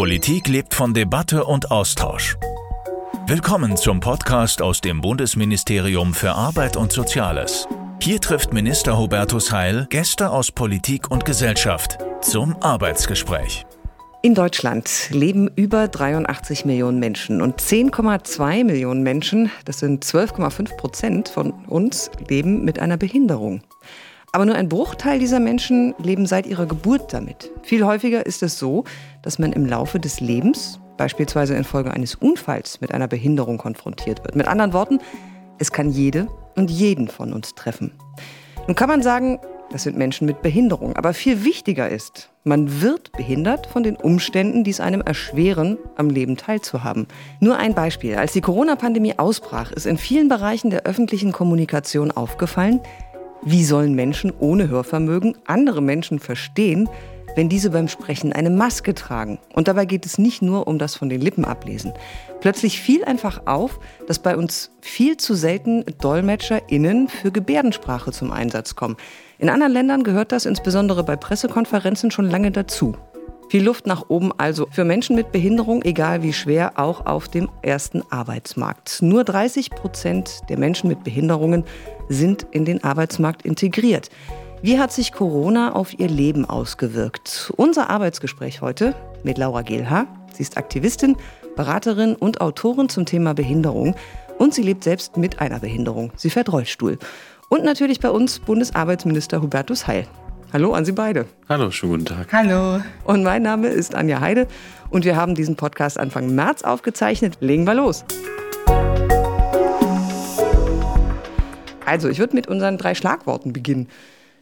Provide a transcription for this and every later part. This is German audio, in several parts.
Politik lebt von Debatte und Austausch. Willkommen zum Podcast aus dem Bundesministerium für Arbeit und Soziales. Hier trifft Minister Hubertus Heil Gäste aus Politik und Gesellschaft zum Arbeitsgespräch. In Deutschland leben über 83 Millionen Menschen und 10,2 Millionen Menschen, das sind 12,5 Prozent von uns, leben mit einer Behinderung. Aber nur ein Bruchteil dieser Menschen leben seit ihrer Geburt damit. Viel häufiger ist es so, dass man im Laufe des Lebens, beispielsweise infolge eines Unfalls, mit einer Behinderung konfrontiert wird. Mit anderen Worten, es kann jede und jeden von uns treffen. Nun kann man sagen, das sind Menschen mit Behinderung. Aber viel wichtiger ist, man wird behindert von den Umständen, die es einem erschweren, am Leben teilzuhaben. Nur ein Beispiel. Als die Corona-Pandemie ausbrach, ist in vielen Bereichen der öffentlichen Kommunikation aufgefallen, wie sollen Menschen ohne Hörvermögen andere Menschen verstehen, wenn diese beim Sprechen eine Maske tragen? Und dabei geht es nicht nur um das von den Lippen ablesen. Plötzlich fiel einfach auf, dass bei uns viel zu selten DolmetscherInnen für Gebärdensprache zum Einsatz kommen. In anderen Ländern gehört das insbesondere bei Pressekonferenzen schon lange dazu. Viel Luft nach oben also für Menschen mit Behinderung, egal wie schwer, auch auf dem ersten Arbeitsmarkt. Nur 30 Prozent der Menschen mit Behinderungen sind in den Arbeitsmarkt integriert. Wie hat sich Corona auf ihr Leben ausgewirkt? Unser Arbeitsgespräch heute mit Laura Gehlhaar. Sie ist Aktivistin, Beraterin und Autorin zum Thema Behinderung. Und sie lebt selbst mit einer Behinderung. Sie fährt Rollstuhl. Und natürlich bei uns Bundesarbeitsminister Hubertus Heil. Hallo an Sie beide. Hallo, schönen guten Tag. Hallo. Und mein Name ist Anja Heide und wir haben diesen Podcast Anfang März aufgezeichnet. Legen wir los. Also, ich würde mit unseren drei Schlagworten beginnen.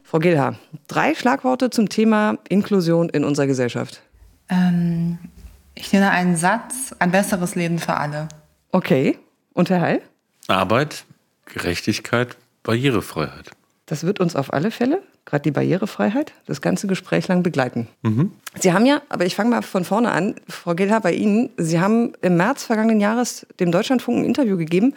Frau Gilha, drei Schlagworte zum Thema Inklusion in unserer Gesellschaft. Ähm, ich nenne einen Satz, ein besseres Leben für alle. Okay. Und Herr Heil? Arbeit, Gerechtigkeit, Barrierefreiheit. Das wird uns auf alle Fälle gerade die Barrierefreiheit, das ganze Gespräch lang begleiten. Mhm. Sie haben ja, aber ich fange mal von vorne an, Frau Gilha, bei Ihnen, Sie haben im März vergangenen Jahres dem Deutschlandfunk ein Interview gegeben.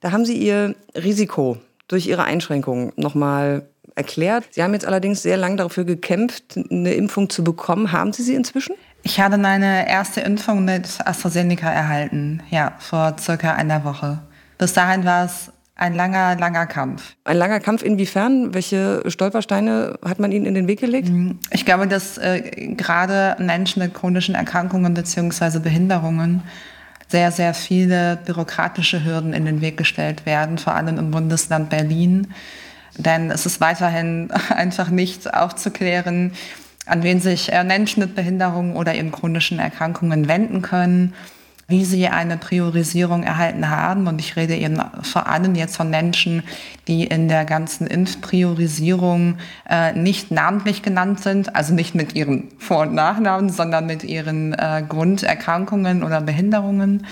Da haben Sie Ihr Risiko durch Ihre Einschränkungen nochmal erklärt. Sie haben jetzt allerdings sehr lange dafür gekämpft, eine Impfung zu bekommen. Haben Sie sie inzwischen? Ich hatte meine erste Impfung mit AstraZeneca erhalten, ja, vor circa einer Woche. Bis dahin war es ein langer, langer Kampf. Ein langer Kampf inwiefern? Welche Stolpersteine hat man Ihnen in den Weg gelegt? Mm, ich glaube, dass äh, gerade Menschen mit chronischen Erkrankungen bzw. Behinderungen sehr, sehr viele bürokratische Hürden in den Weg gestellt werden, vor allem im Bundesland Berlin. Denn es ist weiterhin einfach nicht aufzuklären, an wen sich äh, Menschen mit Behinderungen oder eben chronischen Erkrankungen wenden können wie sie eine Priorisierung erhalten haben. Und ich rede eben vor allem jetzt von Menschen, die in der ganzen Impfpriorisierung äh, nicht namentlich genannt sind, also nicht mit ihren Vor- und Nachnamen, sondern mit ihren äh, Grunderkrankungen oder Behinderungen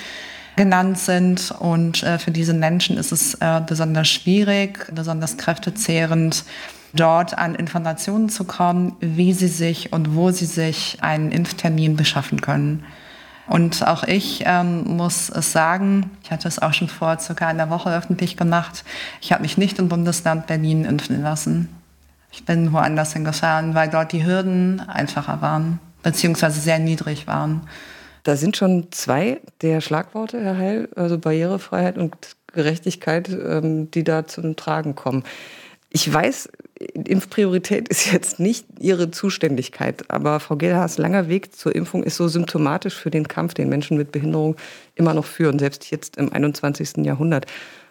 genannt sind. Und äh, für diese Menschen ist es äh, besonders schwierig, besonders kräftezehrend, dort an Informationen zu kommen, wie sie sich und wo sie sich einen Impftermin beschaffen können. Und auch ich ähm, muss es sagen, ich hatte es auch schon vor circa einer Woche öffentlich gemacht, ich habe mich nicht im Bundesland Berlin impfen lassen. Ich bin woanders hingefahren, weil dort die Hürden einfacher waren, beziehungsweise sehr niedrig waren. Da sind schon zwei der Schlagworte, Herr Heil, also Barrierefreiheit und Gerechtigkeit, ähm, die da zum Tragen kommen. Ich weiß, Impfpriorität ist jetzt nicht Ihre Zuständigkeit, aber Frau Gelhars langer Weg zur Impfung ist so symptomatisch für den Kampf, den Menschen mit Behinderung immer noch führen, selbst jetzt im 21. Jahrhundert.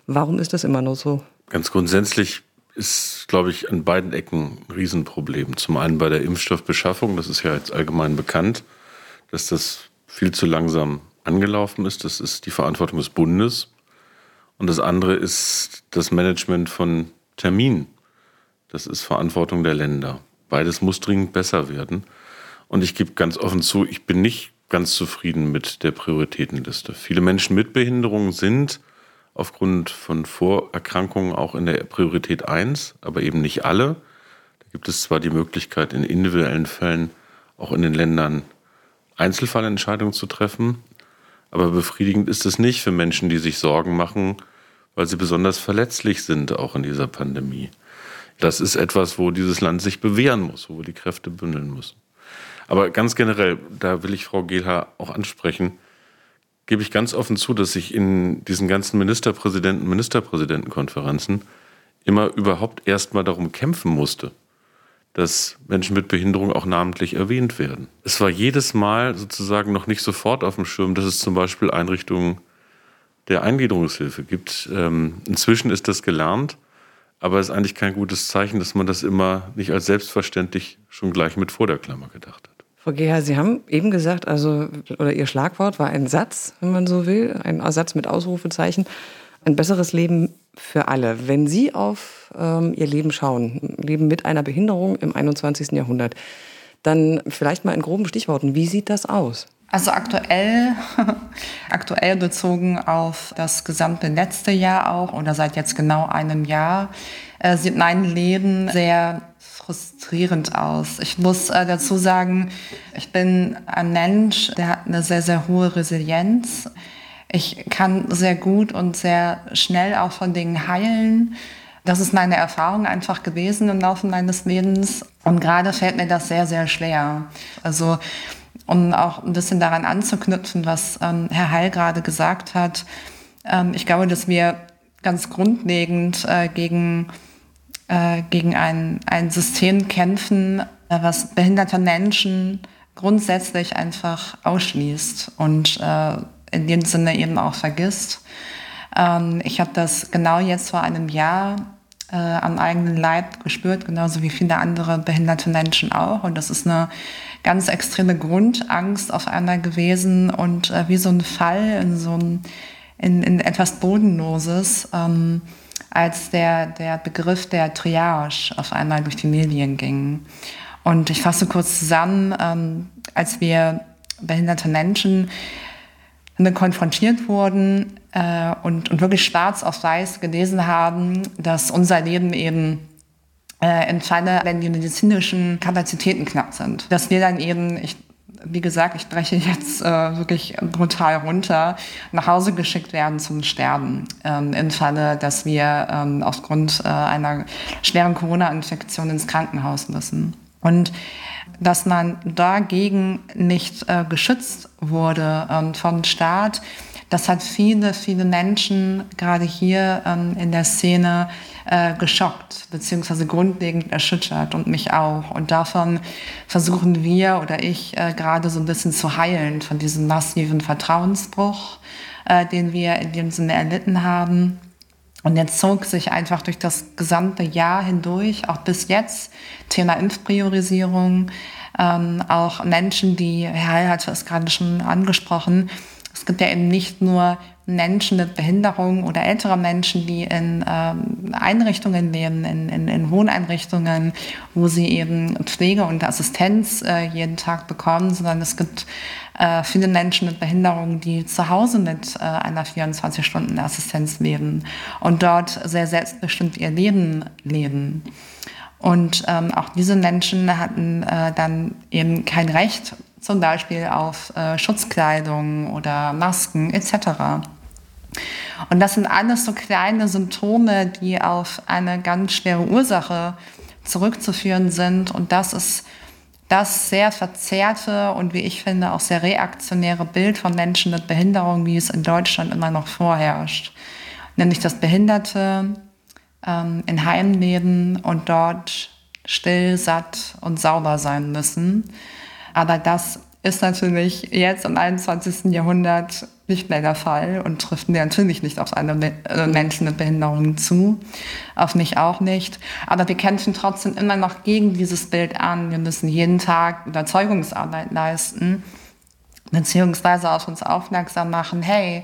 Warum ist das immer noch so? Ganz grundsätzlich ist, glaube ich, an beiden Ecken ein Riesenproblem. Zum einen bei der Impfstoffbeschaffung, das ist ja jetzt allgemein bekannt, dass das viel zu langsam angelaufen ist. Das ist die Verantwortung des Bundes. Und das andere ist das Management von Termin. Das ist Verantwortung der Länder. Beides muss dringend besser werden. Und ich gebe ganz offen zu, ich bin nicht ganz zufrieden mit der Prioritätenliste. Viele Menschen mit Behinderungen sind aufgrund von Vorerkrankungen auch in der Priorität 1, aber eben nicht alle. Da gibt es zwar die Möglichkeit, in individuellen Fällen auch in den Ländern Einzelfallentscheidungen zu treffen, aber befriedigend ist es nicht für Menschen, die sich Sorgen machen, weil sie besonders verletzlich sind, auch in dieser Pandemie. Das ist etwas, wo dieses Land sich bewähren muss, wo die Kräfte bündeln müssen. Aber ganz generell, da will ich Frau Gehlhaar auch ansprechen, gebe ich ganz offen zu, dass ich in diesen ganzen Ministerpräsidenten, Ministerpräsidentenkonferenzen immer überhaupt erst mal darum kämpfen musste, dass Menschen mit Behinderung auch namentlich erwähnt werden. Es war jedes Mal sozusagen noch nicht sofort auf dem Schirm, dass es zum Beispiel Einrichtungen der Eingliederungshilfe gibt. Ähm, inzwischen ist das gelernt, aber es ist eigentlich kein gutes Zeichen, dass man das immer nicht als selbstverständlich schon gleich mit vor der Klammer gedacht hat. Frau Geher, Sie haben eben gesagt, also, oder Ihr Schlagwort war ein Satz, wenn man so will, ein Satz mit Ausrufezeichen. Ein besseres Leben für alle. Wenn Sie auf ähm, Ihr Leben schauen, Leben mit einer Behinderung im 21. Jahrhundert, dann vielleicht mal in groben Stichworten, wie sieht das aus? Also aktuell, aktuell bezogen auf das gesamte letzte Jahr auch oder seit jetzt genau einem Jahr, äh, sieht mein Leben sehr frustrierend aus. Ich muss äh, dazu sagen, ich bin ein Mensch, der hat eine sehr, sehr hohe Resilienz. Ich kann sehr gut und sehr schnell auch von Dingen heilen. Das ist meine Erfahrung einfach gewesen im Laufe meines Lebens. Und gerade fällt mir das sehr, sehr schwer. Also, um auch ein bisschen daran anzuknüpfen, was ähm, Herr Heil gerade gesagt hat. Ähm, ich glaube, dass wir ganz grundlegend äh, gegen äh, gegen ein, ein System kämpfen, äh, was behinderte Menschen grundsätzlich einfach ausschließt und äh, in dem Sinne eben auch vergisst. Ähm, ich habe das genau jetzt vor einem Jahr äh, am eigenen Leib gespürt, genauso wie viele andere behinderte Menschen auch. Und das ist eine ganz extreme Grundangst auf einmal gewesen und äh, wie so ein Fall in so ein, in, in etwas Bodenloses. Ähm, als der, der Begriff der Triage auf einmal durch die Medien ging. Und ich fasse kurz zusammen, ähm, als wir behinderte Menschen konfrontiert wurden äh, und, und wirklich schwarz auf weiß gelesen haben, dass unser Leben eben äh, im Falle, wenn die medizinischen Kapazitäten knapp sind, dass wir dann eben, ich wie gesagt, ich breche jetzt äh, wirklich brutal runter, nach Hause geschickt werden zum Sterben. Ähm, Im Falle, dass wir ähm, aufgrund äh, einer schweren Corona-Infektion ins Krankenhaus müssen. Und dass man dagegen nicht äh, geschützt wurde ähm, vom Staat, das hat viele, viele Menschen gerade hier ähm, in der Szene äh, geschockt, beziehungsweise grundlegend erschüttert und mich auch. Und davon versuchen wir oder ich äh, gerade so ein bisschen zu heilen, von diesem massiven Vertrauensbruch, äh, den wir in dem Sinne erlitten haben. Und jetzt zog sich einfach durch das gesamte Jahr hindurch, auch bis jetzt, Thema Impfpriorisierung, ähm, auch Menschen, die, Herr Heil hat es gerade schon angesprochen, es gibt ja eben nicht nur Menschen mit Behinderung oder ältere Menschen, die in ähm, Einrichtungen leben, in, in, in, Wohneinrichtungen, wo sie eben Pflege und Assistenz äh, jeden Tag bekommen, sondern es gibt äh, viele Menschen mit Behinderung, die zu Hause mit äh, einer 24-Stunden-Assistenz leben und dort sehr selbstbestimmt ihr Leben leben. Und ähm, auch diese Menschen hatten äh, dann eben kein Recht zum Beispiel auf äh, Schutzkleidung oder Masken etc. Und das sind alles so kleine Symptome, die auf eine ganz schwere Ursache zurückzuführen sind. Und das ist das sehr verzerrte und wie ich finde auch sehr reaktionäre Bild von Menschen mit Behinderung, wie es in Deutschland immer noch vorherrscht. Nämlich, dass Behinderte ähm, in Heimen leben und dort still, satt und sauber sein müssen. Aber das ist natürlich jetzt im 21. Jahrhundert nicht mehr der Fall und trifft natürlich nicht auf alle äh, Menschen mit Behinderungen zu, auf mich auch nicht. Aber wir kämpfen trotzdem immer noch gegen dieses Bild an. Wir müssen jeden Tag Überzeugungsarbeit leisten, beziehungsweise auf uns aufmerksam machen, hey,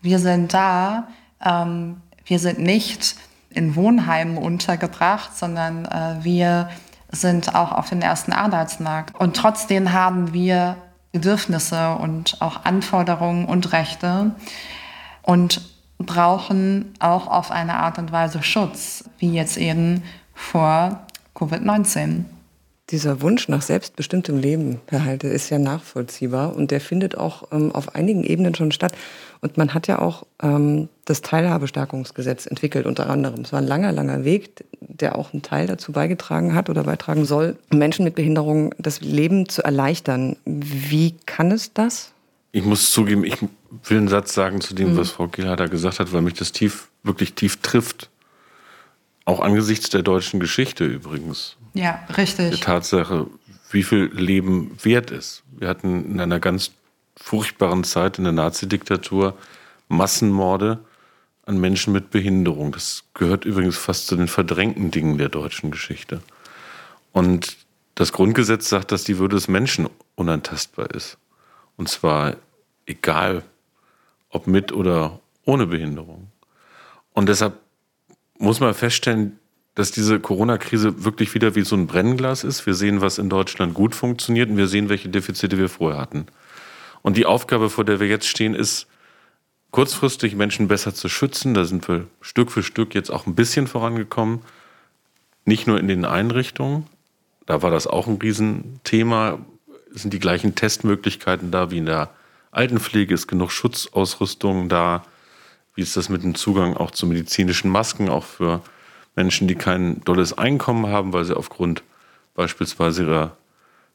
wir sind da, ähm, wir sind nicht in Wohnheimen untergebracht, sondern äh, wir sind auch auf den ersten Arbeitsmarkt. Und trotzdem haben wir Bedürfnisse und auch Anforderungen und Rechte und brauchen auch auf eine Art und Weise Schutz, wie jetzt eben vor Covid-19. Dieser Wunsch nach selbstbestimmtem Leben, Herr Halte, ist ja nachvollziehbar und der findet auch ähm, auf einigen Ebenen schon statt. Und man hat ja auch ähm, das Teilhabestärkungsgesetz entwickelt, unter anderem. Es war ein langer, langer Weg, der auch einen Teil dazu beigetragen hat oder beitragen soll, Menschen mit Behinderungen das Leben zu erleichtern. Wie kann es das? Ich muss zugeben, ich will einen Satz sagen zu dem, mhm. was Frau Gilharder gesagt hat, weil mich das tief, wirklich tief trifft. Auch angesichts der deutschen Geschichte übrigens. Ja, richtig. Die Tatsache, wie viel Leben wert ist. Wir hatten in einer ganz furchtbaren Zeit in der Nazidiktatur Massenmorde an Menschen mit Behinderung. Das gehört übrigens fast zu den verdrängten Dingen der deutschen Geschichte. Und das Grundgesetz sagt, dass die Würde des Menschen unantastbar ist. Und zwar egal, ob mit oder ohne Behinderung. Und deshalb muss man feststellen, dass diese Corona-Krise wirklich wieder wie so ein Brennglas ist. Wir sehen, was in Deutschland gut funktioniert und wir sehen, welche Defizite wir vorher hatten. Und die Aufgabe, vor der wir jetzt stehen, ist, kurzfristig Menschen besser zu schützen. Da sind wir Stück für Stück jetzt auch ein bisschen vorangekommen. Nicht nur in den Einrichtungen. Da war das auch ein Riesenthema. Es sind die gleichen Testmöglichkeiten da wie in der Altenpflege. Ist genug Schutzausrüstung da wie ist das mit dem Zugang auch zu medizinischen Masken, auch für Menschen, die kein dolles Einkommen haben, weil sie aufgrund beispielsweise ihrer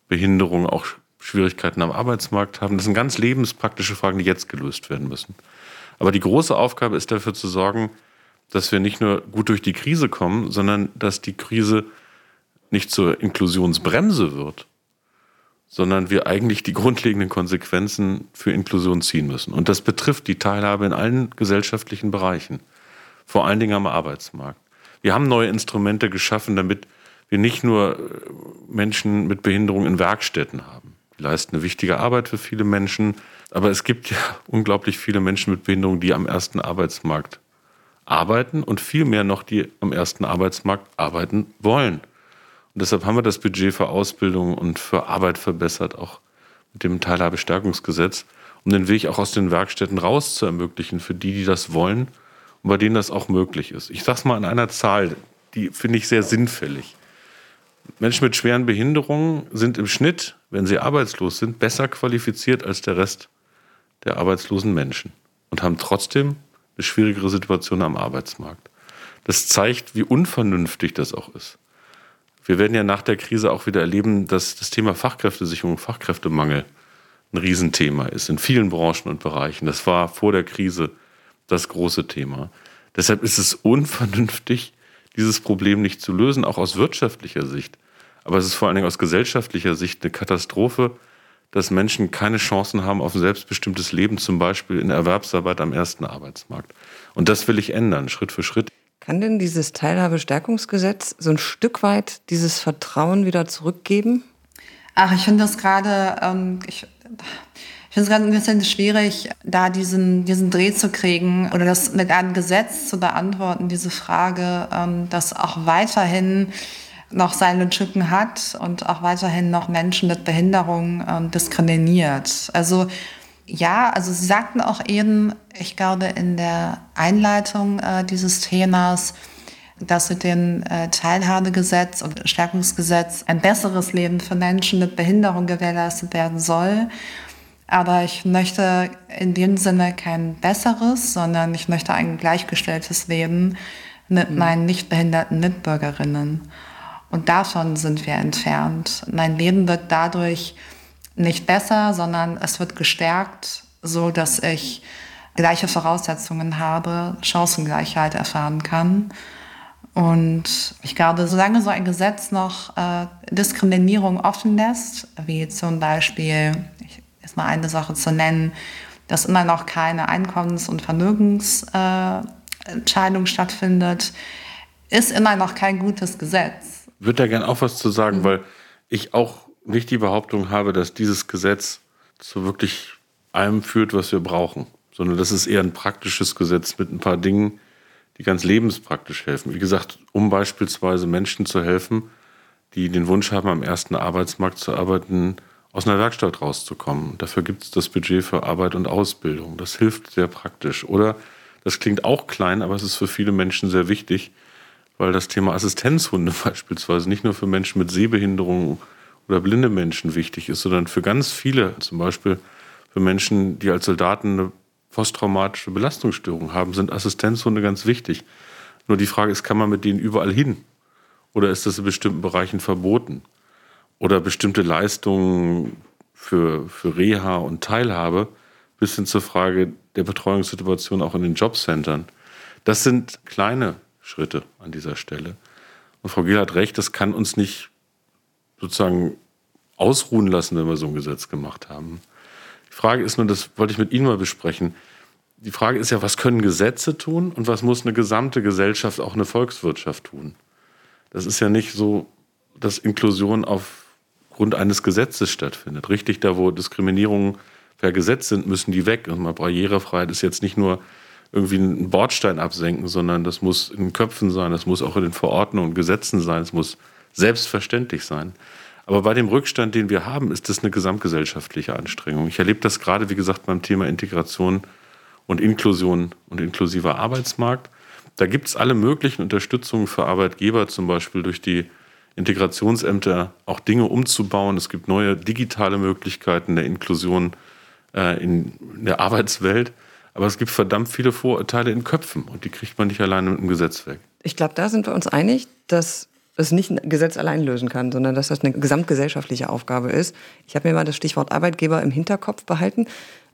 Behinderung auch Schwierigkeiten am Arbeitsmarkt haben. Das sind ganz lebenspraktische Fragen, die jetzt gelöst werden müssen. Aber die große Aufgabe ist dafür zu sorgen, dass wir nicht nur gut durch die Krise kommen, sondern dass die Krise nicht zur Inklusionsbremse wird, sondern wir eigentlich die grundlegenden Konsequenzen für Inklusion ziehen müssen. Und das betrifft die Teilhabe in allen gesellschaftlichen Bereichen, vor allen Dingen am Arbeitsmarkt. Wir haben neue Instrumente geschaffen, damit wir nicht nur äh, Menschen mit Behinderung in Werkstätten haben. Die leisten eine wichtige Arbeit für viele Menschen, aber es gibt ja unglaublich viele Menschen mit Behinderung, die am ersten Arbeitsmarkt arbeiten und viel mehr noch, die am ersten Arbeitsmarkt arbeiten wollen. Und deshalb haben wir das Budget für Ausbildung und für Arbeit verbessert, auch mit dem Teilhabestärkungsgesetz, um den Weg auch aus den Werkstätten raus zu ermöglichen für die, die das wollen bei denen das auch möglich ist. Ich sage es mal an einer Zahl, die finde ich sehr sinnfällig. Menschen mit schweren Behinderungen sind im Schnitt, wenn sie arbeitslos sind, besser qualifiziert als der Rest der arbeitslosen Menschen und haben trotzdem eine schwierigere Situation am Arbeitsmarkt. Das zeigt, wie unvernünftig das auch ist. Wir werden ja nach der Krise auch wieder erleben, dass das Thema Fachkräftesicherung, Fachkräftemangel ein Riesenthema ist in vielen Branchen und Bereichen. Das war vor der Krise das große Thema. Deshalb ist es unvernünftig, dieses Problem nicht zu lösen, auch aus wirtschaftlicher Sicht. Aber es ist vor allen Dingen aus gesellschaftlicher Sicht eine Katastrophe, dass Menschen keine Chancen haben auf ein selbstbestimmtes Leben, zum Beispiel in Erwerbsarbeit am ersten Arbeitsmarkt. Und das will ich ändern, Schritt für Schritt. Kann denn dieses Teilhabestärkungsgesetz so ein Stück weit dieses Vertrauen wieder zurückgeben? Ach, ich finde das gerade, ähm, ich, finde es gerade ein bisschen schwierig, da diesen, diesen Dreh zu kriegen oder das mit einem Gesetz zu beantworten, diese Frage, ähm, das auch weiterhin noch seine Tücken hat und auch weiterhin noch Menschen mit Behinderung ähm, diskriminiert. Also ja, also Sie sagten auch eben, ich glaube in der Einleitung äh, dieses Themas, dass mit dem äh, Teilhabegesetz und Stärkungsgesetz ein besseres Leben für Menschen mit Behinderung gewährleistet werden soll. Aber ich möchte in dem Sinne kein besseres, sondern ich möchte ein gleichgestelltes Leben mit mhm. meinen nicht behinderten Mitbürgerinnen. Und davon sind wir entfernt. Mein Leben wird dadurch nicht besser, sondern es wird gestärkt, so dass ich gleiche Voraussetzungen habe, Chancengleichheit erfahren kann. Und ich glaube, solange so ein Gesetz noch äh, Diskriminierung offen lässt, wie zum Beispiel, ich, ist mal eine Sache zu nennen, dass immer noch keine Einkommens- und Vermögensentscheidung stattfindet, ist immer noch kein gutes Gesetz. Ich würde da gerne auch was zu sagen, mhm. weil ich auch nicht die Behauptung habe, dass dieses Gesetz zu wirklich allem führt, was wir brauchen, sondern das ist eher ein praktisches Gesetz mit ein paar Dingen, die ganz lebenspraktisch helfen. Wie gesagt, um beispielsweise Menschen zu helfen, die den Wunsch haben, am ersten Arbeitsmarkt zu arbeiten, aus einer Werkstatt rauszukommen. Dafür gibt es das Budget für Arbeit und Ausbildung. Das hilft sehr praktisch. Oder das klingt auch klein, aber es ist für viele Menschen sehr wichtig, weil das Thema Assistenzhunde beispielsweise nicht nur für Menschen mit Sehbehinderung oder blinde Menschen wichtig ist, sondern für ganz viele, zum Beispiel für Menschen, die als Soldaten eine posttraumatische Belastungsstörung haben, sind Assistenzhunde ganz wichtig. Nur die Frage ist, kann man mit denen überall hin? Oder ist das in bestimmten Bereichen verboten? Oder bestimmte Leistungen für, für Reha und Teilhabe bis hin zur Frage der Betreuungssituation auch in den Jobcentern. Das sind kleine Schritte an dieser Stelle. Und Frau Gill hat recht, das kann uns nicht sozusagen ausruhen lassen, wenn wir so ein Gesetz gemacht haben. Die Frage ist nur, das wollte ich mit Ihnen mal besprechen. Die Frage ist ja, was können Gesetze tun und was muss eine gesamte Gesellschaft, auch eine Volkswirtschaft tun? Das ist ja nicht so, dass Inklusion aufgrund eines Gesetzes stattfindet. Richtig, da wo Diskriminierungen per Gesetz sind, müssen die weg. Und mal Barrierefreiheit ist jetzt nicht nur irgendwie einen Bordstein absenken, sondern das muss in den Köpfen sein, das muss auch in den Verordnungen und Gesetzen sein, es muss selbstverständlich sein. Aber bei dem Rückstand, den wir haben, ist das eine gesamtgesellschaftliche Anstrengung. Ich erlebe das gerade, wie gesagt, beim Thema Integration und Inklusion und inklusiver Arbeitsmarkt. Da gibt es alle möglichen Unterstützungen für Arbeitgeber, zum Beispiel durch die Integrationsämter auch Dinge umzubauen. Es gibt neue digitale Möglichkeiten der Inklusion äh, in der Arbeitswelt. Aber es gibt verdammt viele Vorurteile in Köpfen und die kriegt man nicht alleine mit einem Gesetz weg. Ich glaube, da sind wir uns einig, dass es nicht ein Gesetz allein lösen kann, sondern dass das eine gesamtgesellschaftliche Aufgabe ist. Ich habe mir mal das Stichwort Arbeitgeber im Hinterkopf behalten,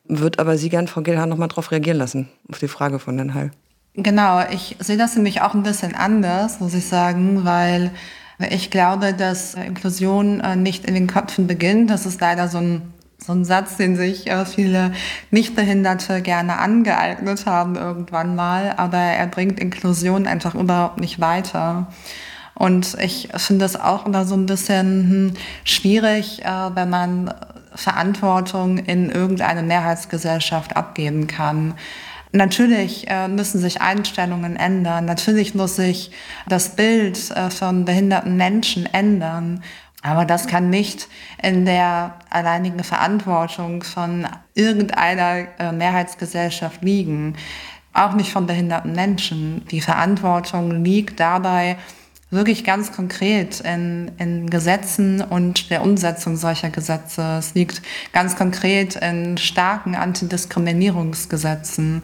würde aber Sie gern, Frau Gilhahn, noch mal darauf reagieren lassen, auf die Frage von Herrn Heil. Genau, ich sehe das nämlich auch ein bisschen anders, muss ich sagen, weil ich glaube, dass Inklusion äh, nicht in den Köpfen beginnt. Das ist leider so ein so ein Satz, den sich äh, viele Nichtbehinderte gerne angeeignet haben irgendwann mal, aber er bringt Inklusion einfach überhaupt nicht weiter. Und ich finde es auch immer so ein bisschen hm, schwierig, äh, wenn man Verantwortung in irgendeine Mehrheitsgesellschaft abgeben kann. Natürlich äh, müssen sich Einstellungen ändern. Natürlich muss sich das Bild von behinderten Menschen ändern. Aber das kann nicht in der alleinigen Verantwortung von irgendeiner äh, Mehrheitsgesellschaft liegen. Auch nicht von behinderten Menschen. Die Verantwortung liegt dabei wirklich ganz konkret in, in Gesetzen und der Umsetzung solcher Gesetze. Es liegt ganz konkret in starken Antidiskriminierungsgesetzen.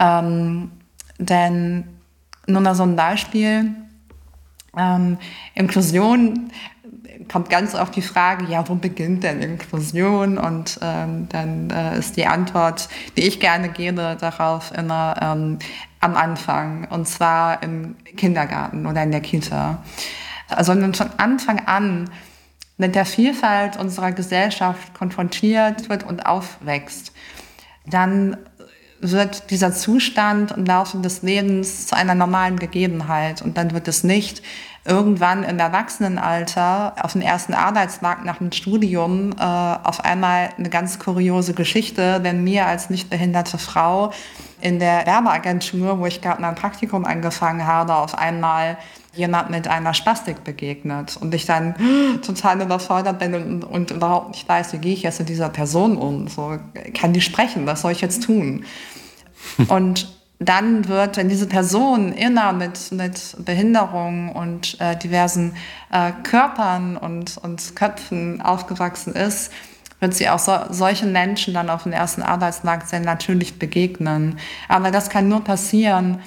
Ähm, denn nur mal so ein Beispiel. Ähm, Inklusion kommt ganz oft die Frage, ja, wo beginnt denn Inklusion? Und ähm, dann äh, ist die Antwort, die ich gerne gebe, darauf immer ähm, am Anfang, und zwar im Kindergarten oder in der Kita. Also wenn man von Anfang an mit der Vielfalt unserer Gesellschaft konfrontiert wird und aufwächst, dann wird dieser Zustand im Laufe des Lebens zu einer normalen Gegebenheit und dann wird es nicht irgendwann im Erwachsenenalter auf dem ersten Arbeitsmarkt nach dem Studium äh, auf einmal eine ganz kuriose Geschichte, wenn mir als nicht behinderte Frau in der Werbeagentur, wo ich gerade mein Praktikum angefangen habe, auf einmal jemand mit einer Spastik begegnet und ich dann total überfordert bin und, und überhaupt nicht weiß, wie gehe ich jetzt mit dieser Person um. So, kann die sprechen? Was soll ich jetzt tun? Und dann wird, wenn diese Person immer mit, mit Behinderung und äh, diversen äh, Körpern und, und Köpfen aufgewachsen ist, wird sie auch so, solchen Menschen dann auf dem ersten Arbeitsmarkt sehr natürlich begegnen. Aber das kann nur passieren,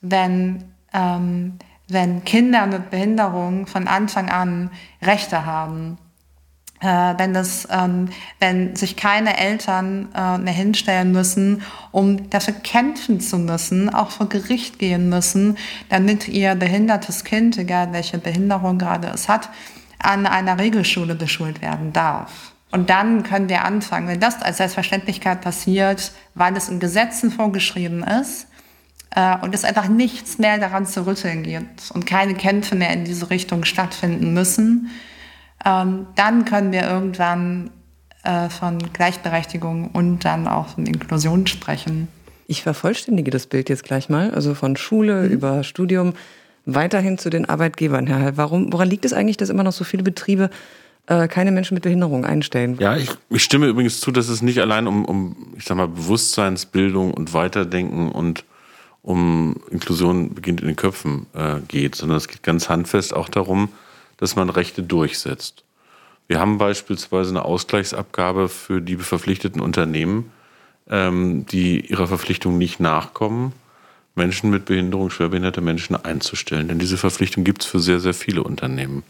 wenn, ähm, wenn Kinder mit Behinderung von Anfang an Rechte haben äh, wenn, das, ähm, wenn sich keine Eltern äh, mehr hinstellen müssen, um dafür kämpfen zu müssen, auch vor Gericht gehen müssen, damit ihr behindertes Kind, egal welche Behinderung gerade es hat, an einer Regelschule beschult werden darf. Und dann können wir anfangen, wenn das als Selbstverständlichkeit passiert, weil es in Gesetzen vorgeschrieben ist, äh, und es einfach nichts mehr daran zu rütteln gibt und keine Kämpfe mehr in diese Richtung stattfinden müssen, ähm, dann können wir irgendwann äh, von Gleichberechtigung und dann auch von Inklusion sprechen. Ich vervollständige das Bild jetzt gleich mal, also von Schule mhm. über Studium weiterhin zu den Arbeitgebern. Herr Heil, warum, woran liegt es eigentlich, dass immer noch so viele Betriebe äh, keine Menschen mit Behinderung einstellen? Ja, ich, ich stimme übrigens zu, dass es nicht allein um, um ich sag mal, Bewusstseinsbildung und Weiterdenken und um Inklusion beginnt in den Köpfen äh, geht, sondern es geht ganz handfest auch darum, dass man Rechte durchsetzt. Wir haben beispielsweise eine Ausgleichsabgabe für die verpflichteten Unternehmen, ähm, die ihrer Verpflichtung nicht nachkommen, Menschen mit Behinderung, schwerbehinderte Menschen einzustellen. Denn diese Verpflichtung gibt es für sehr, sehr viele Unternehmen.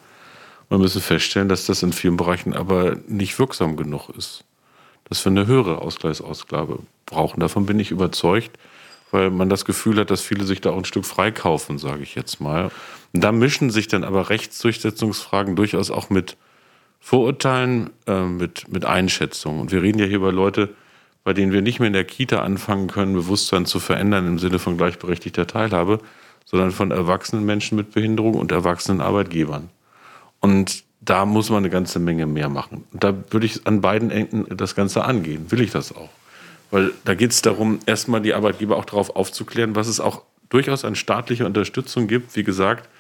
Wir müssen feststellen, dass das in vielen Bereichen aber nicht wirksam genug ist. Dass wir eine höhere Ausgleichsausgabe brauchen. Davon bin ich überzeugt, weil man das Gefühl hat, dass viele sich da auch ein Stück freikaufen, sage ich jetzt mal. Und da mischen sich dann aber Rechtsdurchsetzungsfragen durchaus auch mit Vorurteilen, äh, mit, mit Einschätzungen. Und wir reden ja hier über Leute, bei denen wir nicht mehr in der Kita anfangen können, Bewusstsein zu verändern im Sinne von gleichberechtigter Teilhabe, sondern von erwachsenen Menschen mit Behinderung und erwachsenen Arbeitgebern. Und da muss man eine ganze Menge mehr machen. Und da würde ich an beiden Enden das Ganze angehen. Will ich das auch? Weil da geht es darum, erstmal die Arbeitgeber auch darauf aufzuklären, was es auch durchaus an staatlicher Unterstützung gibt, wie gesagt,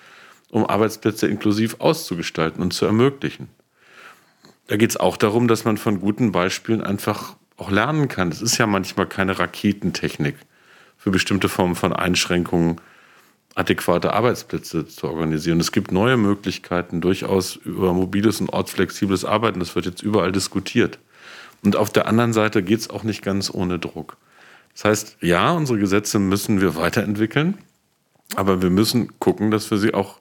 um Arbeitsplätze inklusiv auszugestalten und zu ermöglichen. Da geht es auch darum, dass man von guten Beispielen einfach auch lernen kann. Es ist ja manchmal keine Raketentechnik für bestimmte Formen von Einschränkungen adäquate Arbeitsplätze zu organisieren. Es gibt neue Möglichkeiten durchaus über mobiles und ortsflexibles Arbeiten. Das wird jetzt überall diskutiert. Und auf der anderen Seite geht es auch nicht ganz ohne Druck. Das heißt, ja, unsere Gesetze müssen wir weiterentwickeln, aber wir müssen gucken, dass wir sie auch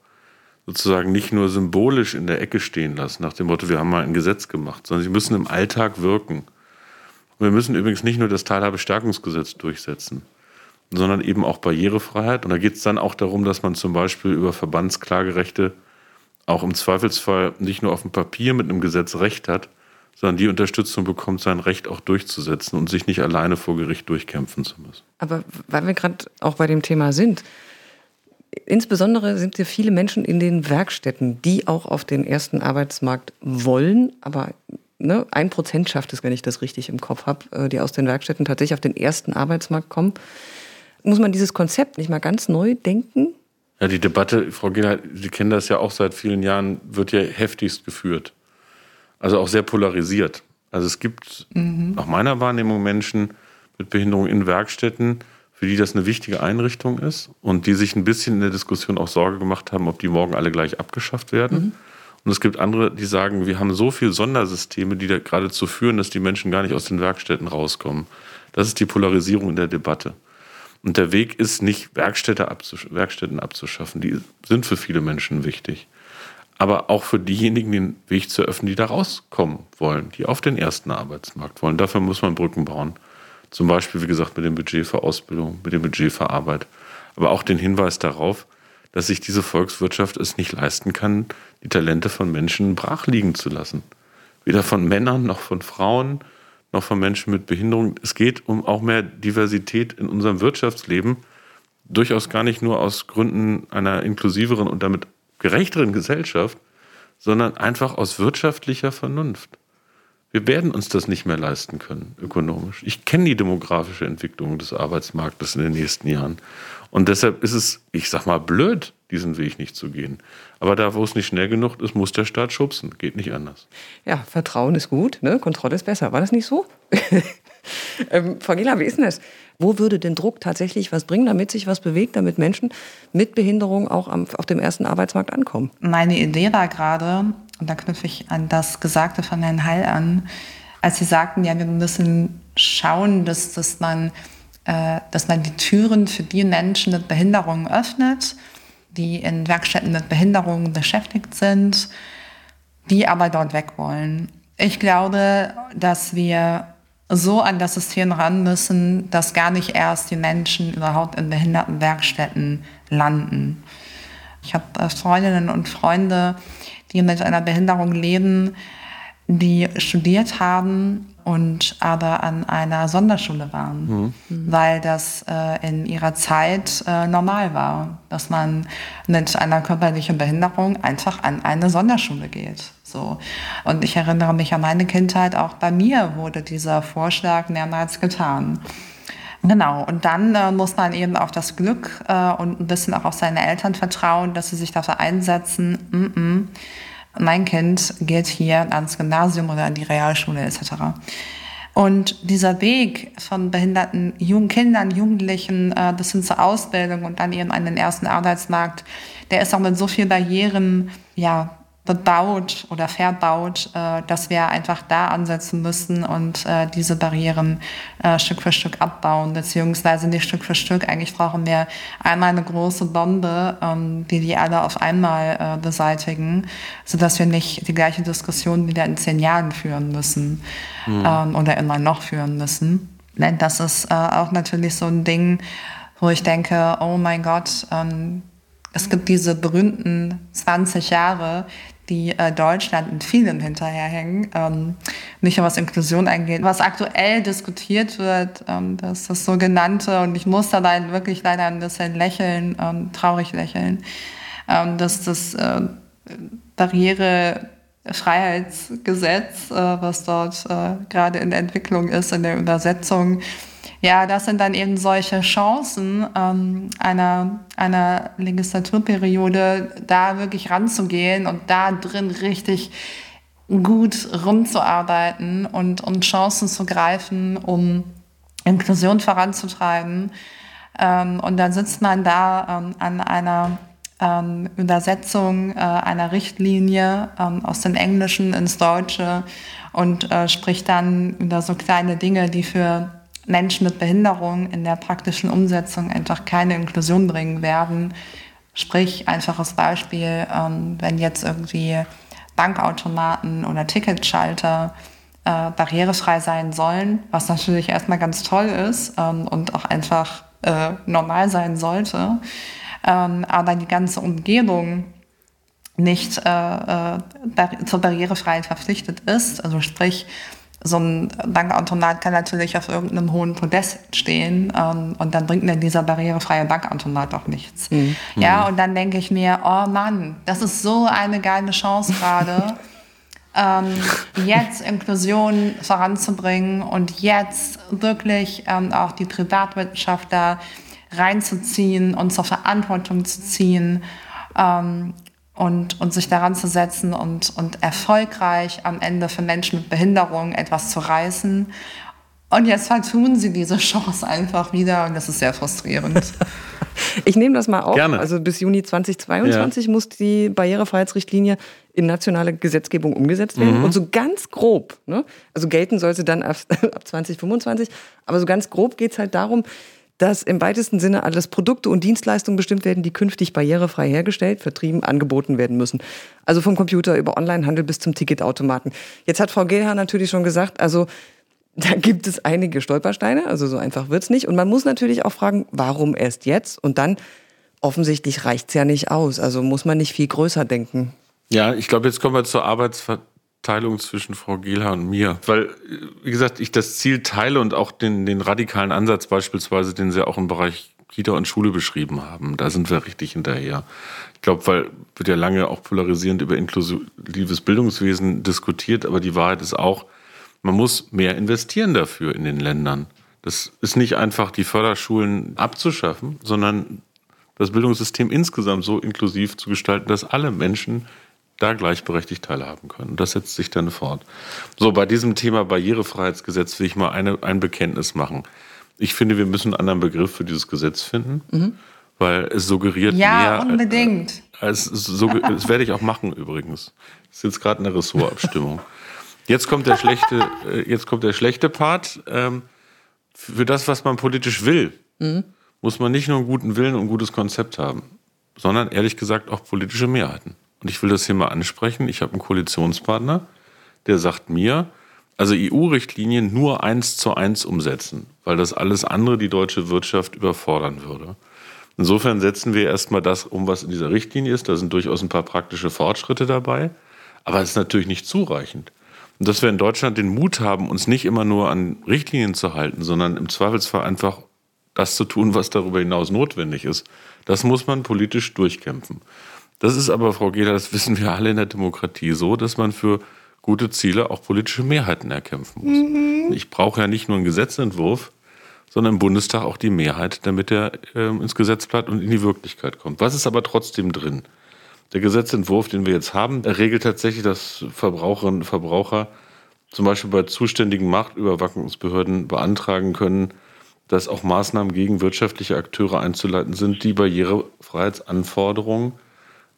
sozusagen nicht nur symbolisch in der Ecke stehen lassen, nach dem Motto, wir haben mal ein Gesetz gemacht, sondern sie müssen im Alltag wirken. Und wir müssen übrigens nicht nur das Teilhabestärkungsgesetz durchsetzen sondern eben auch Barrierefreiheit. Und da geht es dann auch darum, dass man zum Beispiel über Verbandsklagerechte auch im Zweifelsfall nicht nur auf dem Papier mit einem Gesetz Recht hat, sondern die Unterstützung bekommt, sein Recht auch durchzusetzen und sich nicht alleine vor Gericht durchkämpfen zu müssen. Aber weil wir gerade auch bei dem Thema sind, insbesondere sind ja viele Menschen in den Werkstätten, die auch auf den ersten Arbeitsmarkt wollen, aber ne, ein Prozent schafft es, wenn ich das richtig im Kopf habe, äh, die aus den Werkstätten tatsächlich auf den ersten Arbeitsmarkt kommen. Muss man dieses Konzept nicht mal ganz neu denken? Ja, die Debatte, Frau Gehler, Sie kennen das ja auch seit vielen Jahren, wird ja heftigst geführt. Also auch sehr polarisiert. Also es gibt mhm. nach meiner Wahrnehmung Menschen mit Behinderung in Werkstätten, für die das eine wichtige Einrichtung ist und die sich ein bisschen in der Diskussion auch Sorge gemacht haben, ob die morgen alle gleich abgeschafft werden. Mhm. Und es gibt andere, die sagen, wir haben so viele Sondersysteme, die da geradezu führen, dass die Menschen gar nicht aus den Werkstätten rauskommen. Das ist die Polarisierung in der Debatte. Und der Weg ist nicht, Werkstätte abzusch Werkstätten abzuschaffen. Die sind für viele Menschen wichtig. Aber auch für diejenigen den Weg zu öffnen, die da rauskommen wollen, die auf den ersten Arbeitsmarkt wollen. Dafür muss man Brücken bauen. Zum Beispiel, wie gesagt, mit dem Budget für Ausbildung, mit dem Budget für Arbeit. Aber auch den Hinweis darauf, dass sich diese Volkswirtschaft es nicht leisten kann, die Talente von Menschen brach liegen zu lassen. Weder von Männern noch von Frauen, noch von Menschen mit Behinderung. Es geht um auch mehr Diversität in unserem Wirtschaftsleben. Durchaus gar nicht nur aus Gründen einer inklusiveren und damit gerechteren Gesellschaft, sondern einfach aus wirtschaftlicher Vernunft. Wir werden uns das nicht mehr leisten können, ökonomisch. Ich kenne die demografische Entwicklung des Arbeitsmarktes in den nächsten Jahren. Und deshalb ist es, ich sag mal, blöd, diesen Weg nicht zu gehen. Aber da, wo es nicht schnell genug ist, muss der Staat schubsen. Geht nicht anders. Ja, Vertrauen ist gut, ne? Kontrolle ist besser. War das nicht so? ähm, Frau Gela, wie ist denn das? Wo würde denn Druck tatsächlich was bringen, damit sich was bewegt, damit Menschen mit Behinderung auch am, auf dem ersten Arbeitsmarkt ankommen? Meine Idee war gerade, und da knüpfe ich an das Gesagte von Herrn Heil an, als Sie sagten, ja, wir müssen schauen, dass, dass, man, äh, dass man die Türen für die Menschen mit Behinderungen öffnet die in Werkstätten mit Behinderungen beschäftigt sind, die aber dort weg wollen. Ich glaube, dass wir so an das System ran müssen, dass gar nicht erst die Menschen überhaupt in Behindertenwerkstätten landen. Ich habe äh, Freundinnen und Freunde, die mit einer Behinderung leben, die studiert haben und aber an einer Sonderschule waren, mhm. weil das äh, in ihrer Zeit äh, normal war, dass man mit einer körperlichen Behinderung einfach an eine Sonderschule geht. So. Und ich erinnere mich an meine Kindheit, auch bei mir wurde dieser Vorschlag mehrmals getan. Genau, und dann äh, muss man eben auf das Glück äh, und ein bisschen auch auf seine Eltern vertrauen, dass sie sich dafür einsetzen. Mm -mm mein Kind geht hier ans Gymnasium oder an die Realschule etc. Und dieser Weg von behinderten jungen Kindern, Jugendlichen äh, bis hin zur Ausbildung und dann eben an den ersten Arbeitsmarkt, der ist auch mit so vielen Barrieren ja, bebaut oder verbaut, äh, dass wir einfach da ansetzen müssen und äh, diese Barrieren äh, Stück für Stück abbauen, beziehungsweise nicht Stück für Stück. Eigentlich brauchen wir einmal eine große Bombe, ähm, die die alle auf einmal beseitigen, sodass wir nicht die gleiche Diskussion wieder in zehn Jahren führen müssen mhm. oder immer noch führen müssen. Das ist auch natürlich so ein Ding, wo ich denke, oh mein Gott, ähm, es gibt diese berühmten 20 Jahre, die äh, Deutschland in vielen hinterherhängen. Ähm, nicht nur was Inklusion angeht. Was aktuell diskutiert wird, ähm, das ist das sogenannte, und ich muss da leider, wirklich leider ein bisschen lächeln, ähm, traurig lächeln, ähm, dass das äh, Barrierefreiheitsgesetz, äh, was dort äh, gerade in Entwicklung ist, in der Übersetzung, ja, das sind dann eben solche Chancen ähm, einer, einer Legislaturperiode, da wirklich ranzugehen und da drin richtig gut rumzuarbeiten und, und Chancen zu greifen, um Inklusion voranzutreiben. Ähm, und dann sitzt man da ähm, an einer ähm, Übersetzung äh, einer Richtlinie ähm, aus dem Englischen ins Deutsche und äh, spricht dann über so kleine Dinge, die für Menschen mit Behinderung in der praktischen Umsetzung einfach keine Inklusion bringen werden. Sprich, einfaches Beispiel, ähm, wenn jetzt irgendwie Bankautomaten oder Ticketschalter äh, barrierefrei sein sollen, was natürlich erstmal ganz toll ist ähm, und auch einfach äh, normal sein sollte, ähm, aber die ganze Umgebung nicht äh, äh zur Barrierefreiheit verpflichtet ist, also sprich, so ein Bankautomat kann natürlich auf irgendeinem hohen Podest stehen ähm, und dann bringt mir dieser barrierefreie Bankautomat auch nichts. Mhm. Ja, und dann denke ich mir, oh Mann, das ist so eine geile Chance gerade, ähm, jetzt Inklusion voranzubringen und jetzt wirklich ähm, auch die Privatwirtschaft da reinzuziehen und zur Verantwortung zu ziehen. Ähm, und, und sich daran zu setzen und, und erfolgreich am Ende für Menschen mit Behinderung etwas zu reißen. Und jetzt vertun sie diese Chance einfach wieder und das ist sehr frustrierend. Ich nehme das mal auf. Gerne. Also bis Juni 2022 ja. muss die Barrierefreiheitsrichtlinie in nationale Gesetzgebung umgesetzt werden. Mhm. Und so ganz grob, ne, also gelten soll sie dann ab, ab 2025, aber so ganz grob geht es halt darum, dass im weitesten Sinne alles Produkte und Dienstleistungen bestimmt werden, die künftig barrierefrei hergestellt, vertrieben, angeboten werden müssen. Also vom Computer über Onlinehandel bis zum Ticketautomaten. Jetzt hat Frau Gehlhahn natürlich schon gesagt, also da gibt es einige Stolpersteine, also so einfach wird's nicht. Und man muss natürlich auch fragen, warum erst jetzt? Und dann, offensichtlich reicht's ja nicht aus. Also muss man nicht viel größer denken. Ja, ich glaube, jetzt kommen wir zur Arbeitsverteilung Teilung zwischen Frau Gehlha und mir. Weil, wie gesagt, ich das Ziel teile und auch den, den radikalen Ansatz beispielsweise, den Sie auch im Bereich Kita und Schule beschrieben haben. Da sind wir richtig hinterher. Ich glaube, weil wird ja lange auch polarisierend über inklusives Bildungswesen diskutiert, aber die Wahrheit ist auch, man muss mehr investieren dafür in den Ländern. Das ist nicht einfach, die Förderschulen abzuschaffen, sondern das Bildungssystem insgesamt so inklusiv zu gestalten, dass alle Menschen da gleichberechtigt teilhaben können. Und das setzt sich dann fort. So, bei diesem Thema Barrierefreiheitsgesetz will ich mal eine, ein Bekenntnis machen. Ich finde, wir müssen einen anderen Begriff für dieses Gesetz finden, mhm. weil es suggeriert ja, mehr. Ja, unbedingt. Äh, als, so, das werde ich auch machen übrigens. Das ist jetzt gerade eine Ressortabstimmung. Jetzt kommt der schlechte, äh, jetzt kommt der schlechte Part. Ähm, für das, was man politisch will, mhm. muss man nicht nur einen guten Willen und ein gutes Konzept haben, sondern ehrlich gesagt auch politische Mehrheiten. Und ich will das hier mal ansprechen. Ich habe einen Koalitionspartner, der sagt mir, also EU-Richtlinien nur eins zu eins umsetzen, weil das alles andere die deutsche Wirtschaft überfordern würde. Insofern setzen wir erstmal das um, was in dieser Richtlinie ist. Da sind durchaus ein paar praktische Fortschritte dabei, aber es ist natürlich nicht zureichend. Und dass wir in Deutschland den Mut haben, uns nicht immer nur an Richtlinien zu halten, sondern im Zweifelsfall einfach das zu tun, was darüber hinaus notwendig ist, das muss man politisch durchkämpfen. Das ist aber, Frau Gehler, das wissen wir alle in der Demokratie so, dass man für gute Ziele auch politische Mehrheiten erkämpfen muss. Mhm. Ich brauche ja nicht nur einen Gesetzentwurf, sondern im Bundestag auch die Mehrheit, damit er äh, ins Gesetzblatt und in die Wirklichkeit kommt. Was ist aber trotzdem drin? Der Gesetzentwurf, den wir jetzt haben, regelt tatsächlich, dass Verbraucherinnen und Verbraucher zum Beispiel bei zuständigen Machtüberwachungsbehörden beantragen können, dass auch Maßnahmen gegen wirtschaftliche Akteure einzuleiten sind, die Barrierefreiheitsanforderungen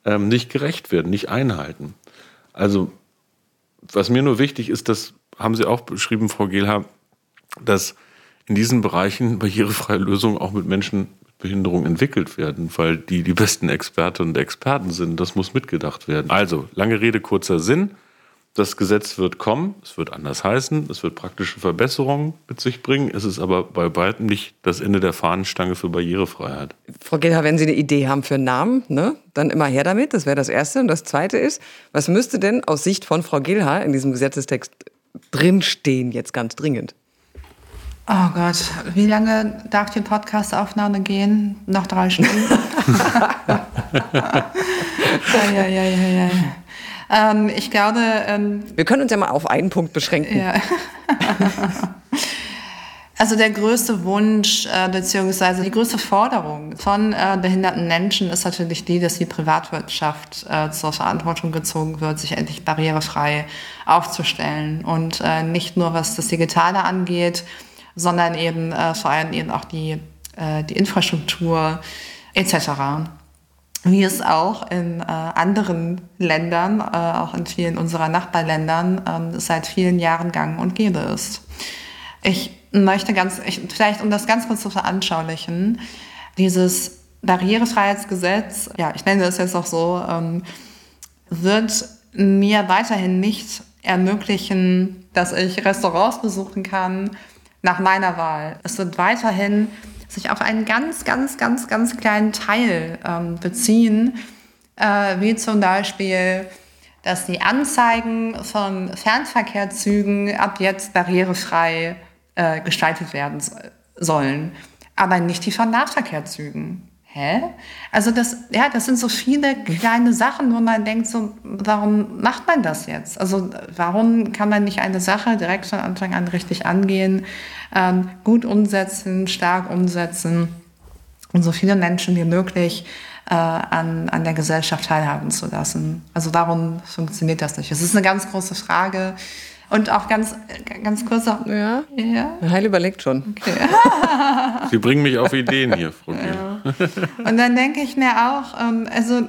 ähm, nicht gerecht werden, nicht einhalten. Also was mir nur wichtig ist, das haben Sie auch beschrieben, Frau Gehlhaar, dass in diesen Bereichen barrierefreie Lösungen auch mit Menschen mit Behinderung entwickelt werden, weil die die besten Expertinnen und Experten sind. Das muss mitgedacht werden. Also, lange Rede, kurzer Sinn. Das Gesetz wird kommen, es wird anders heißen, es wird praktische Verbesserungen mit sich bringen. Es ist aber bei weitem nicht das Ende der Fahnenstange für Barrierefreiheit. Frau Gelher, wenn Sie eine Idee haben für einen Namen, ne, dann immer her damit. Das wäre das Erste. Und das Zweite ist, was müsste denn aus Sicht von Frau Gilha in diesem Gesetzestext drinstehen, jetzt ganz dringend? Oh Gott, wie lange darf die Podcastaufnahme gehen? Noch drei Stunden? ja, ja, ja, ja, ja. Ähm, ich glaube. Ähm, Wir können uns ja mal auf einen Punkt beschränken. Ja. Also der größte Wunsch äh, beziehungsweise die größte Forderung von äh, behinderten Menschen ist natürlich die, dass die Privatwirtschaft äh, zur Verantwortung gezogen wird, sich endlich barrierefrei aufzustellen und äh, nicht nur was das Digitale angeht, sondern eben äh, vor allem eben auch die, äh, die Infrastruktur etc wie es auch in äh, anderen Ländern, äh, auch in vielen unserer Nachbarländern, äh, seit vielen Jahren gang und gäbe ist. Ich möchte ganz, ich, vielleicht um das ganz kurz zu veranschaulichen, dieses Barrierefreiheitsgesetz, ja, ich nenne es jetzt auch so, ähm, wird mir weiterhin nicht ermöglichen, dass ich Restaurants besuchen kann nach meiner Wahl. Es wird weiterhin sich auf einen ganz, ganz, ganz, ganz kleinen Teil ähm, beziehen, äh, wie zum Beispiel, dass die Anzeigen von Fernverkehrszügen ab jetzt barrierefrei äh, gestaltet werden sollen, aber nicht die von Nahverkehrszügen. Hä? Also das, ja, das sind so viele kleine Sachen, wo man denkt, so, warum macht man das jetzt? Also warum kann man nicht eine Sache direkt von Anfang an richtig angehen, ähm, gut umsetzen, stark umsetzen und so viele Menschen wie möglich äh, an, an der Gesellschaft teilhaben zu lassen? Also warum funktioniert das nicht? Es ist eine ganz große Frage. Und auch ganz, ganz kurz. Ja. ja. Heil überlegt schon. Okay. Sie bringen mich auf Ideen hier, Frau ja. Und dann denke ich mir auch, ähm, also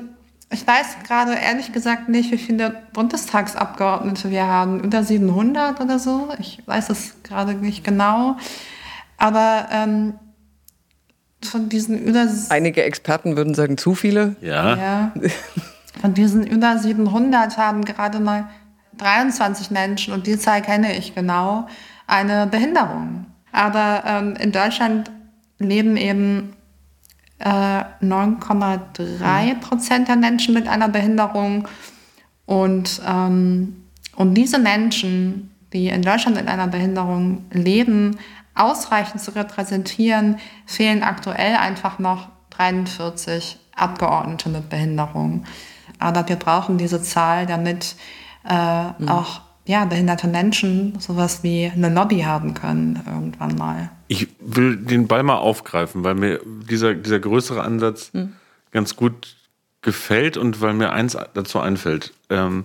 ich weiß gerade ehrlich gesagt nicht, wie viele Bundestagsabgeordnete wir haben. Unter 700 oder so. Ich weiß es gerade nicht genau. Aber ähm, von diesen über... Einige Experten würden sagen, zu viele. Ja. ja. Von diesen über 700 haben gerade mal 23 Menschen, und die Zahl kenne ich genau, eine Behinderung. Aber ähm, in Deutschland leben eben äh, 9,3 Prozent der Menschen mit einer Behinderung. Und, ähm, um diese Menschen, die in Deutschland mit einer Behinderung leben, ausreichend zu repräsentieren, fehlen aktuell einfach noch 43 Abgeordnete mit Behinderung. Aber wir brauchen diese Zahl, damit äh, mhm. auch ja, behinderte Menschen sowas wie eine Lobby haben können irgendwann mal. Ich will den Ball mal aufgreifen, weil mir dieser, dieser größere Ansatz mhm. ganz gut gefällt und weil mir eins dazu einfällt. Ähm,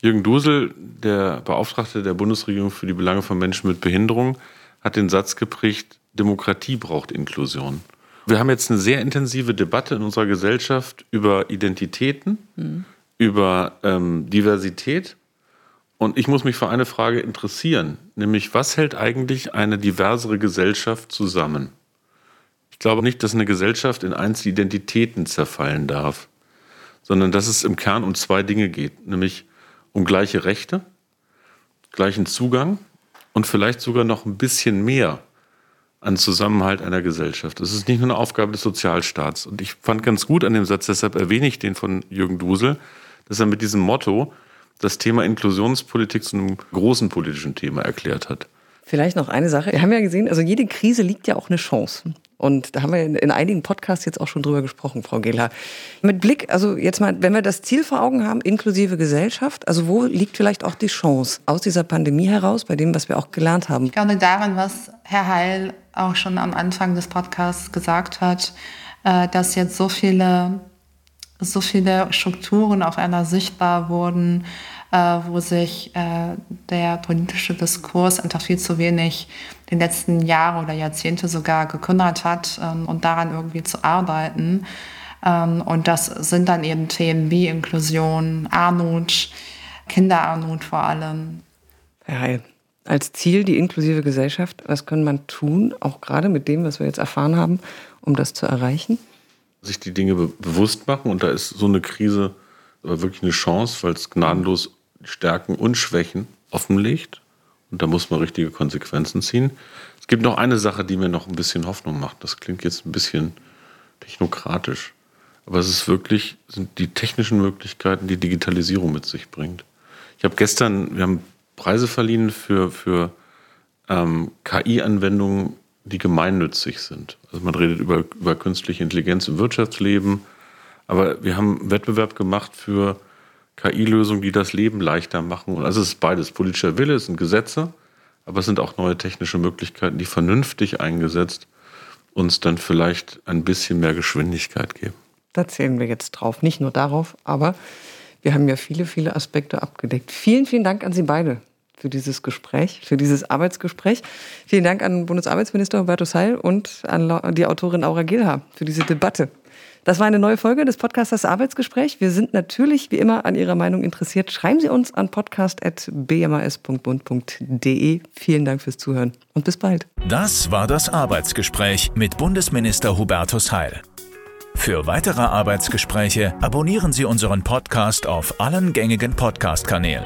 Jürgen Dusel, der Beauftragte der Bundesregierung für die Belange von Menschen mit Behinderung, hat den Satz geprägt, Demokratie braucht Inklusion. Wir haben jetzt eine sehr intensive Debatte in unserer Gesellschaft über Identitäten, mhm über ähm, Diversität. Und ich muss mich für eine Frage interessieren, nämlich was hält eigentlich eine diversere Gesellschaft zusammen? Ich glaube nicht, dass eine Gesellschaft in einzelne Identitäten zerfallen darf, sondern dass es im Kern um zwei Dinge geht, nämlich um gleiche Rechte, gleichen Zugang und vielleicht sogar noch ein bisschen mehr an Zusammenhalt einer Gesellschaft. Das ist nicht nur eine Aufgabe des Sozialstaats. Und ich fand ganz gut an dem Satz, deshalb erwähne ich den von Jürgen Dusel, dass er mit diesem Motto das Thema Inklusionspolitik zu einem großen politischen Thema erklärt hat. Vielleicht noch eine Sache. Wir haben ja gesehen, also jede Krise liegt ja auch eine Chance. Und da haben wir in, einigen Podcasts jetzt auch schon drüber gesprochen, Frau Gehler. Mit Blick, also jetzt mal, wenn wir das Ziel vor Augen haben, inklusive Gesellschaft, also wo liegt vielleicht auch die Chance aus dieser Pandemie heraus, bei dem, was wir auch gelernt haben? Ich glaube daran, was Herr Heil auch schon am Anfang des Podcasts gesagt hat, äh, dass jetzt so viele so viele Strukturen auf einmal sichtbar wurden, äh, wo sich äh, der politische Diskurs einfach viel zu wenig den letzten Jahren oder Jahrzehnte sogar gekümmert hat ähm, und daran irgendwie zu arbeiten. Ähm, und das sind dann eben Themen wie Inklusion, Armut, Kinderarmut vor allem. Herr Heil, als Ziel die inklusive Gesellschaft, was kann man tun, auch gerade mit dem, was wir jetzt erfahren haben, um das zu erreichen? Sich die Dinge be bewusst machen und da ist so eine Krise aber wirklich eine Chance, weil es gnadenlos Stärken und Schwächen offenlegt und da muss man richtige Konsequenzen ziehen. Es gibt noch eine Sache, die mir noch ein bisschen Hoffnung macht. Das klingt jetzt ein bisschen technokratisch. Aber es ist wirklich, sind die technischen Möglichkeiten, die Digitalisierung mit sich bringt. Ich habe gestern, wir haben Preise verliehen für, für ähm, KI-Anwendungen, die gemeinnützig sind. Also man redet über, über künstliche Intelligenz im Wirtschaftsleben, aber wir haben einen Wettbewerb gemacht für KI-Lösungen, die das Leben leichter machen. Und also es ist beides. Politischer Wille, es sind Gesetze, aber es sind auch neue technische Möglichkeiten, die vernünftig eingesetzt uns dann vielleicht ein bisschen mehr Geschwindigkeit geben. Da zählen wir jetzt drauf. Nicht nur darauf, aber wir haben ja viele, viele Aspekte abgedeckt. Vielen, vielen Dank an Sie beide für dieses Gespräch, für dieses Arbeitsgespräch. Vielen Dank an Bundesarbeitsminister Hubertus Heil und an die Autorin Aura Gilha für diese Debatte. Das war eine neue Folge des Podcasts Arbeitsgespräch. Wir sind natürlich wie immer an Ihrer Meinung interessiert. Schreiben Sie uns an podcast.bmas.bund.de. Vielen Dank fürs Zuhören und bis bald. Das war das Arbeitsgespräch mit Bundesminister Hubertus Heil. Für weitere Arbeitsgespräche abonnieren Sie unseren Podcast auf allen gängigen Podcast-Kanälen.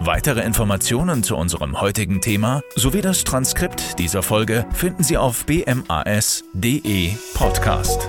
Weitere Informationen zu unserem heutigen Thema sowie das Transkript dieser Folge finden Sie auf bmas.de Podcast.